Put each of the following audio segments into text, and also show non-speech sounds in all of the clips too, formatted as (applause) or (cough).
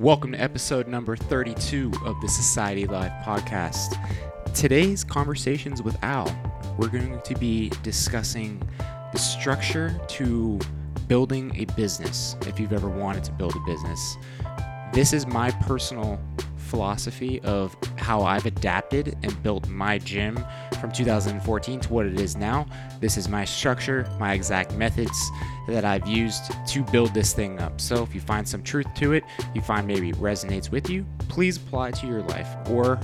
Welcome to episode number 32 of the Society Life podcast. Today's conversations with Al, we're going to be discussing the structure to building a business if you've ever wanted to build a business. This is my personal philosophy of how I've adapted and built my gym from 2014 to what it is now. This is my structure, my exact methods that I've used to build this thing up. So if you find some truth to it, you find maybe it resonates with you, please apply it to your life or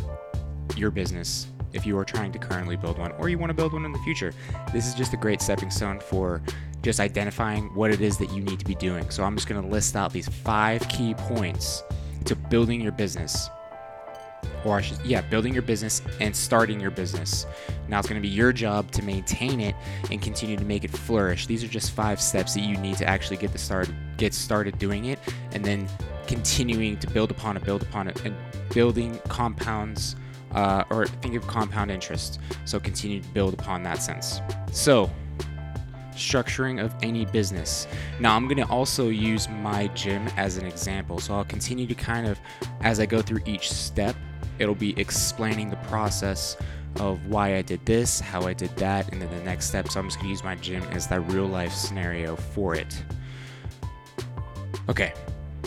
your business if you are trying to currently build one or you want to build one in the future. This is just a great stepping stone for just identifying what it is that you need to be doing. So I'm just going to list out these five key points to building your business or I should, yeah, building your business and starting your business. Now it's going to be your job to maintain it and continue to make it flourish. These are just five steps that you need to actually get the start, get started doing it, and then continuing to build upon it, build upon it, and building compounds. Uh, or think of compound interest. So continue to build upon that sense. So structuring of any business. Now, I'm going to also use my gym as an example. So I'll continue to kind of, as I go through each step, it'll be explaining the process of why I did this, how I did that, and then the next step. So I'm just going to use my gym as that real life scenario for it. Okay,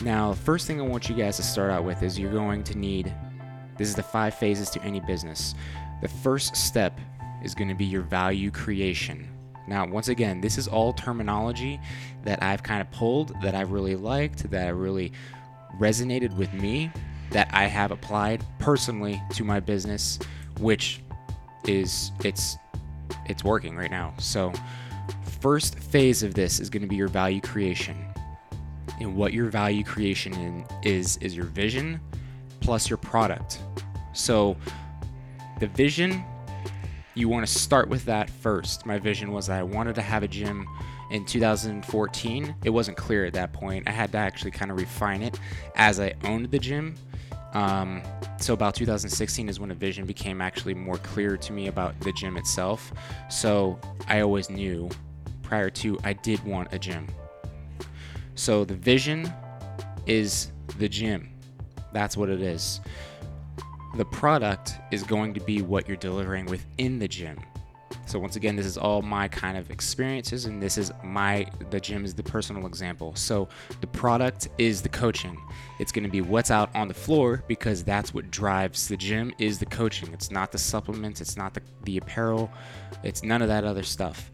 now, first thing I want you guys to start out with is you're going to need this is the five phases to any business. The first step is going to be your value creation. Now, once again, this is all terminology that I've kind of pulled, that I really liked, that I really resonated with me, that I have applied personally to my business, which is it's it's working right now. So, first phase of this is going to be your value creation. And what your value creation in is is your vision plus your product. So, the vision you want to start with that first. My vision was that I wanted to have a gym in 2014. It wasn't clear at that point. I had to actually kind of refine it as I owned the gym. Um, so about 2016 is when a vision became actually more clear to me about the gym itself. So I always knew prior to I did want a gym. So the vision is the gym. That's what it is the product is going to be what you're delivering within the gym. So once again, this is all my kind of experiences, and this is my the gym is the personal example. So the product is the coaching. It's going to be what's out on the floor because that's what drives the gym is the coaching. It's not the supplements. It's not the the apparel. It's none of that other stuff.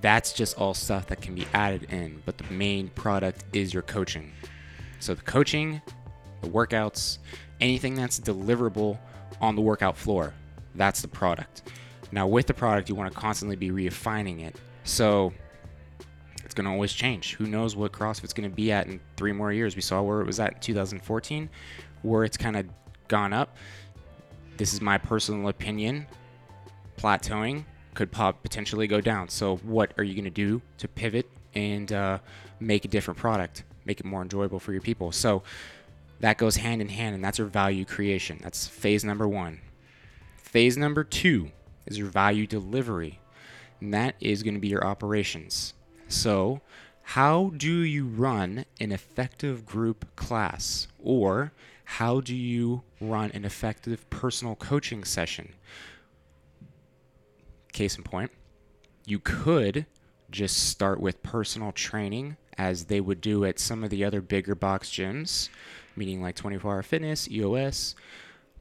That's just all stuff that can be added in, but the main product is your coaching. So the coaching, the workouts, anything that's deliverable on the workout floor. That's the product. Now, with the product, you want to constantly be refining it. So it's going to always change. Who knows what CrossFit's going to be at in three more years? We saw where it was at in 2014, where it's kind of gone up. This is my personal opinion. Plateauing could pop potentially go down. So, what are you going to do to pivot and uh, make a different product, make it more enjoyable for your people? So, that goes hand in hand, and that's your value creation. That's phase number one. Phase number two is your value delivery, and that is going to be your operations. So, how do you run an effective group class? Or how do you run an effective personal coaching session? Case in point, you could just start with personal training as they would do at some of the other bigger box gyms meaning like 24 hour fitness, EOS.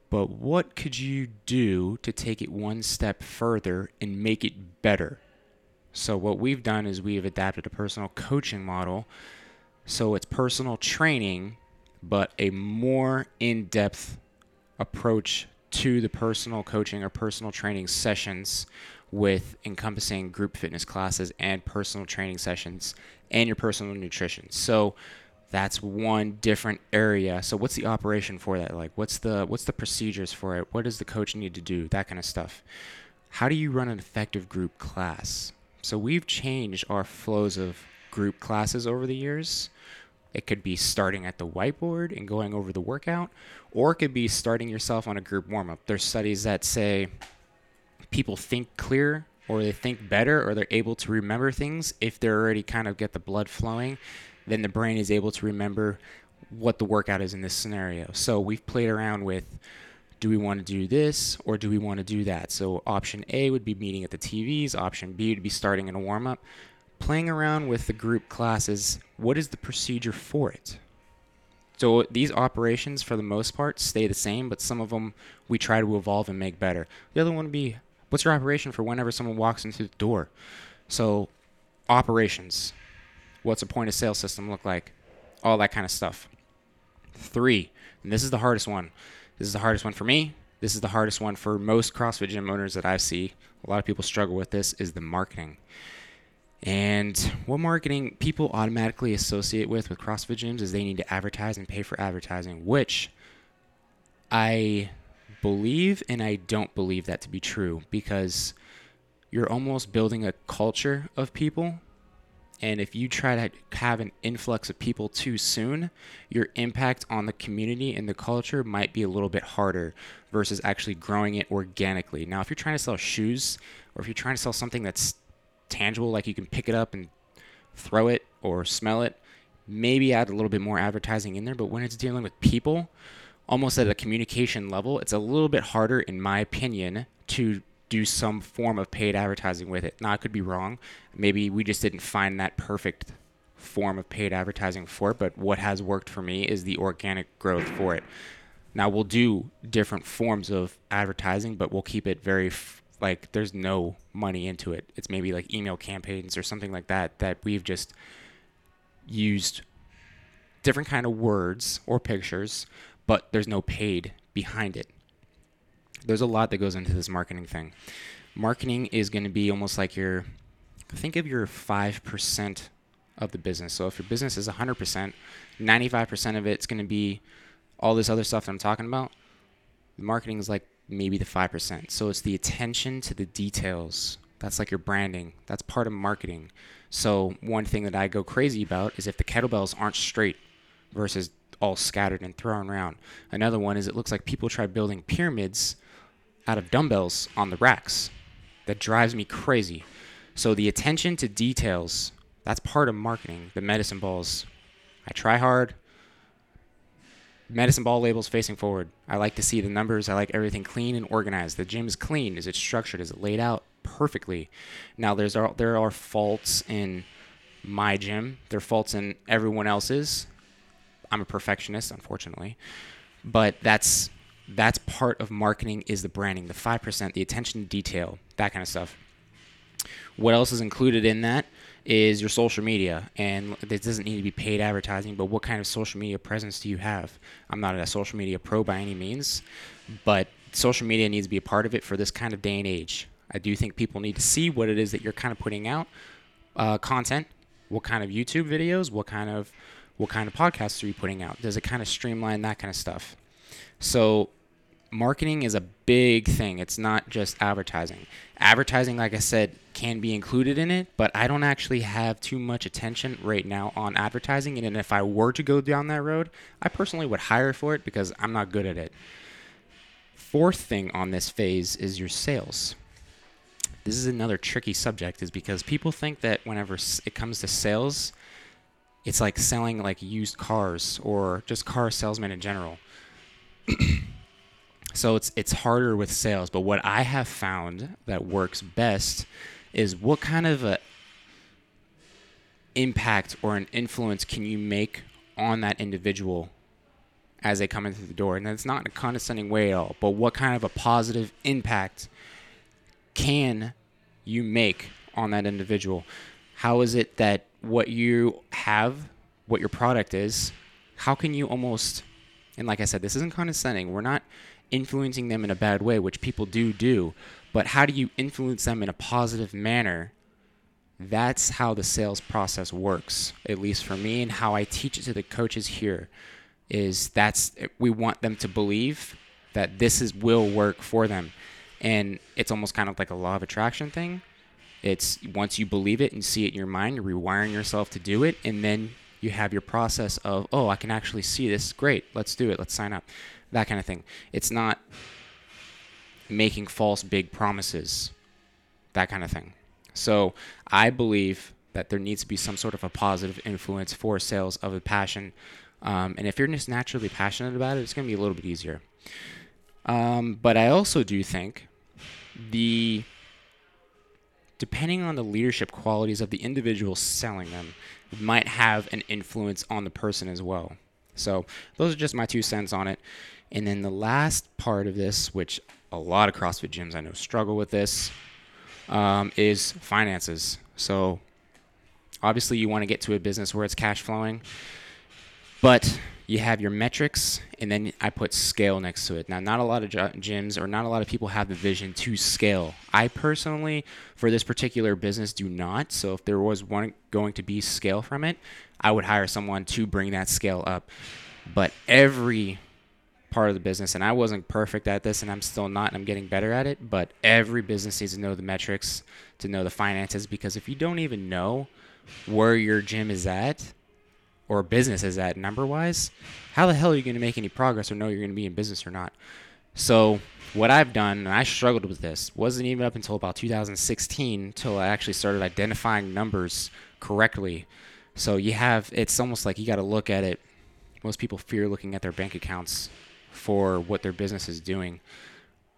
But what could you do to take it one step further and make it better? So, what we've done is we've adapted a personal coaching model. So, it's personal training, but a more in depth approach to the personal coaching or personal training sessions with encompassing group fitness classes and personal training sessions and your personal nutrition. So, that's one different area. So what's the operation for that? Like what's the what's the procedures for it? What does the coach need to do? That kind of stuff. How do you run an effective group class? So we've changed our flows of group classes over the years. It could be starting at the whiteboard and going over the workout, or it could be starting yourself on a group warm up. There's studies that say people think clear or they think better or they're able to remember things if they're already kind of get the blood flowing then the brain is able to remember what the workout is in this scenario. So we've played around with do we want to do this or do we want to do that? So option A would be meeting at the TVs, option B would be starting in a warm up. Playing around with the group classes, what is the procedure for it? So these operations, for the most part, stay the same, but some of them we try to evolve and make better. The other one would be what's your operation for whenever someone walks into the door? So operations, what's a point of sale system look like? All that kind of stuff. Three, and this is the hardest one. This is the hardest one for me. This is the hardest one for most CrossFit gym owners that I see. A lot of people struggle with this is the marketing. And what marketing people automatically associate with with CrossFit gyms is they need to advertise and pay for advertising, which I believe and I don't believe that to be true because you're almost building a culture of people and if you try to have an influx of people too soon, your impact on the community and the culture might be a little bit harder versus actually growing it organically. Now, if you're trying to sell shoes or if you're trying to sell something that's tangible, like you can pick it up and throw it or smell it, maybe add a little bit more advertising in there. But when it's dealing with people, almost at a communication level, it's a little bit harder, in my opinion, to do some form of paid advertising with it. Now, I could be wrong. Maybe we just didn't find that perfect form of paid advertising for it, but what has worked for me is the organic growth for it. Now, we'll do different forms of advertising, but we'll keep it very f- like there's no money into it. It's maybe like email campaigns or something like that that we've just used different kind of words or pictures, but there's no paid behind it there's a lot that goes into this marketing thing. Marketing is going to be almost like your think of your 5% of the business. So if your business is 100%, 95% of it's going to be all this other stuff that I'm talking about. Marketing is like maybe the 5%. So it's the attention to the details. That's like your branding. That's part of marketing. So one thing that I go crazy about is if the kettlebells aren't straight versus all scattered and thrown around. Another one is it looks like people try building pyramids out of dumbbells on the racks. That drives me crazy. So the attention to details, that's part of marketing. The medicine balls. I try hard. Medicine ball labels facing forward. I like to see the numbers. I like everything clean and organized. The gym is clean. Is it structured? Is it laid out perfectly? Now there's there are faults in my gym. There are faults in everyone else's. I'm a perfectionist, unfortunately. But that's that's part of marketing is the branding, the 5%, the attention to detail, that kind of stuff. What else is included in that is your social media. And this doesn't need to be paid advertising, but what kind of social media presence do you have? I'm not a social media pro by any means, but social media needs to be a part of it for this kind of day and age. I do think people need to see what it is that you're kind of putting out, uh, content, what kind of YouTube videos, what kind of what kind of podcasts are you putting out? Does it kind of streamline that kind of stuff? So marketing is a big thing. It's not just advertising. Advertising, like I said, can be included in it, but I don't actually have too much attention right now on advertising. And if I were to go down that road, I personally would hire for it because I'm not good at it. Fourth thing on this phase is your sales. This is another tricky subject, is because people think that whenever it comes to sales, it's like selling like used cars or just car salesmen in general. (clears throat) So it's it's harder with sales, but what I have found that works best is what kind of a impact or an influence can you make on that individual as they come into the door? And it's not in a condescending way at all, but what kind of a positive impact can you make on that individual? How is it that what you have, what your product is, how can you almost and like I said, this isn't condescending. We're not influencing them in a bad way, which people do do, but how do you influence them in a positive manner? That's how the sales process works, at least for me, and how I teach it to the coaches here. Is that's we want them to believe that this is will work for them, and it's almost kind of like a law of attraction thing. It's once you believe it and see it in your mind, you're rewiring yourself to do it, and then you have your process of, oh, I can actually see this. Great, let's do it. Let's sign up that kind of thing. It's not making false big promises, that kind of thing. So I believe that there needs to be some sort of a positive influence for sales of a passion Um, and if you're just naturally passionate about it, it's going to be a little bit easier. Um, but I also do think the depending on the leadership qualities of the individual selling them might have an influence on the person as well. So those are just my two cents on it. And then the last part of this, which a lot of CrossFit gyms I know struggle with this, um, is finances. So obviously you want to get to a business where it's cash flowing, but you have your metrics and then I put scale next to it. Now, not a lot of gyms or not a lot of people have the vision to scale. I personally, for this particular business, do not. So if there was one going to be scale from it, I would hire someone to bring that scale up. But every part of the business, and I wasn't perfect at this, and I'm still not, and I'm getting better at it. But every business needs to know the metrics, to know the finances, because if you don't even know where your gym is at or business is at number wise, how the hell are you going to make any progress or know you're going to be in business or not? So, what I've done, and I struggled with this, wasn't even up until about 2016 until I actually started identifying numbers correctly. So, you have, it's almost like you got to look at it. Most people fear looking at their bank accounts for what their business is doing.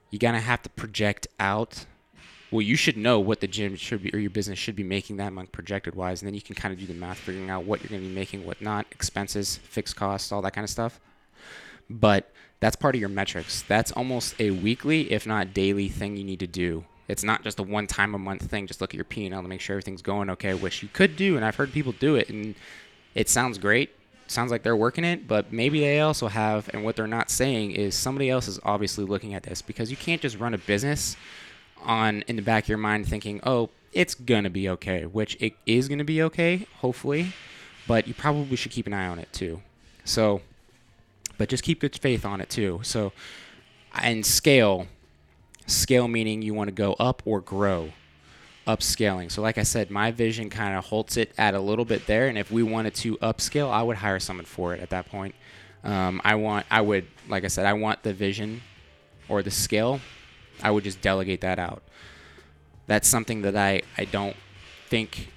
You gotta have to project out. Well, you should know what the gym should be or your business should be making that month projected wise, and then you can kind of do the math, figuring out what you're going to be making, what not, expenses, fixed costs, all that kind of stuff. But that's part of your metrics. That's almost a weekly, if not daily, thing you need to do. It's not just a one time a month thing. Just look at your P and L to make sure everything's going okay, which you could do, and I've heard people do it, and it sounds great sounds like they're working it, but maybe they also have, and what they're not saying is somebody else is obviously looking at this because you can't just run a business on in the back of your mind thinking, oh, it's gonna be okay, which it is gonna be okay, hopefully, but you probably should keep an eye on it too. So, but just keep good faith on it too. So, and scale, scale meaning you want to go up or grow upscaling. So, like I said, my vision kind of holds it at a little bit there. And if we wanted to upscale, I would hire someone for it at that point. Um, I want, I would, like I said, I want the vision or the scale. I would just delegate that out. That's something that I, I don't think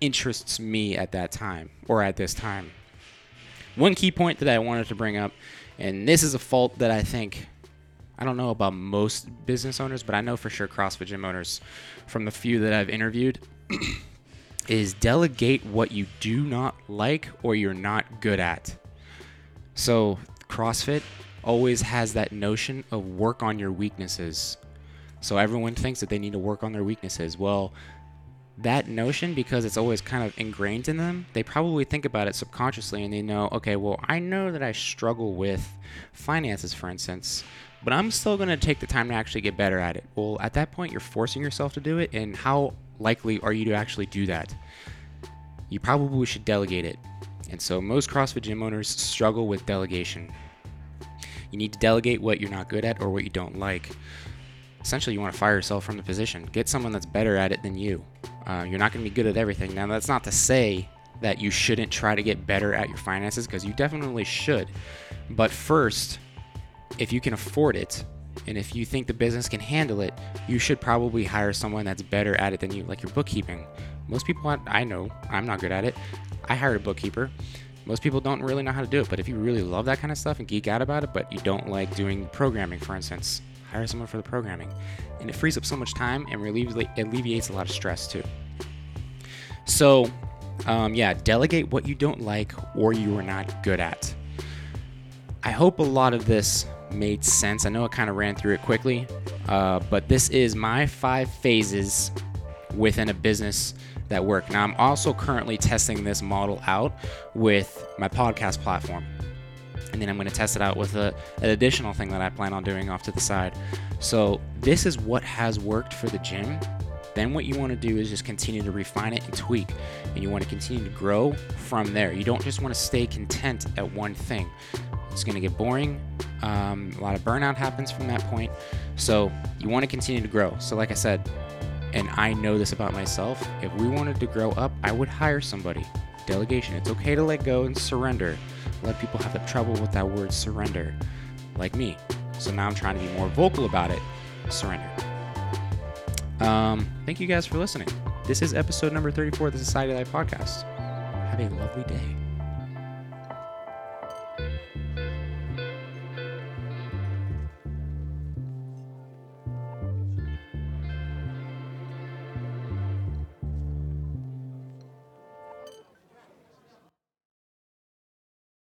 interests me at that time or at this time. One key point that I wanted to bring up, and this is a fault that I think I don't know about most business owners, but I know for sure CrossFit gym owners from the few that I've interviewed (clears throat) is delegate what you do not like or you're not good at. So, CrossFit always has that notion of work on your weaknesses. So, everyone thinks that they need to work on their weaknesses. Well, that notion, because it's always kind of ingrained in them, they probably think about it subconsciously and they know, okay, well, I know that I struggle with finances, for instance but I'm still going to take the time to actually get better at it. Well, at that point, you're forcing yourself to do it, and how likely are you to actually do that? You probably should delegate it. And so, most CrossFit gym owners struggle with delegation. You need to delegate what you're not good at or what you don't like. Essentially, you want to fire yourself from the position. Get someone that's better at it than you. Uh, you're not going to be good at everything. Now, that's not to say that you shouldn't try to get better at your finances because you definitely should. But first, if you can afford it and if you think the business can handle it, you should probably hire someone that's better at it than you, like your bookkeeping. Most people I know, I'm not good at it. I hired a bookkeeper. Most people don't really know how to do it, but if you really love that kind of stuff and geek out about it, but you don't like doing programming, for instance, hire someone for the programming. And it frees up so much time and alleviates a lot of stress too. So, um, yeah, delegate what you don't like or you are not good at. I hope a lot of this made sense. I know I kind of ran through it quickly, uh, but this is my five phases within a business that work. Now, I'm also currently testing this model out with my podcast platform. And then I'm going to test it out with a, an additional thing that I plan on doing off to the side. So, this is what has worked for the gym. Then, what you want to do is just continue to refine it and tweak. And you want to continue to grow from there. You don't just want to stay content at one thing. It's going to get boring. Um, a lot of burnout happens from that point. So you want to continue to grow. So, like I said, and I know this about myself, if we wanted to grow up, I would hire somebody. Delegation. It's okay to let go and surrender. A lot of people have the trouble with that word surrender, like me. So now I'm trying to be more vocal about it. Surrender. Um, thank you guys for listening. This is episode number 34 of the Society Life podcast. Have a lovely day.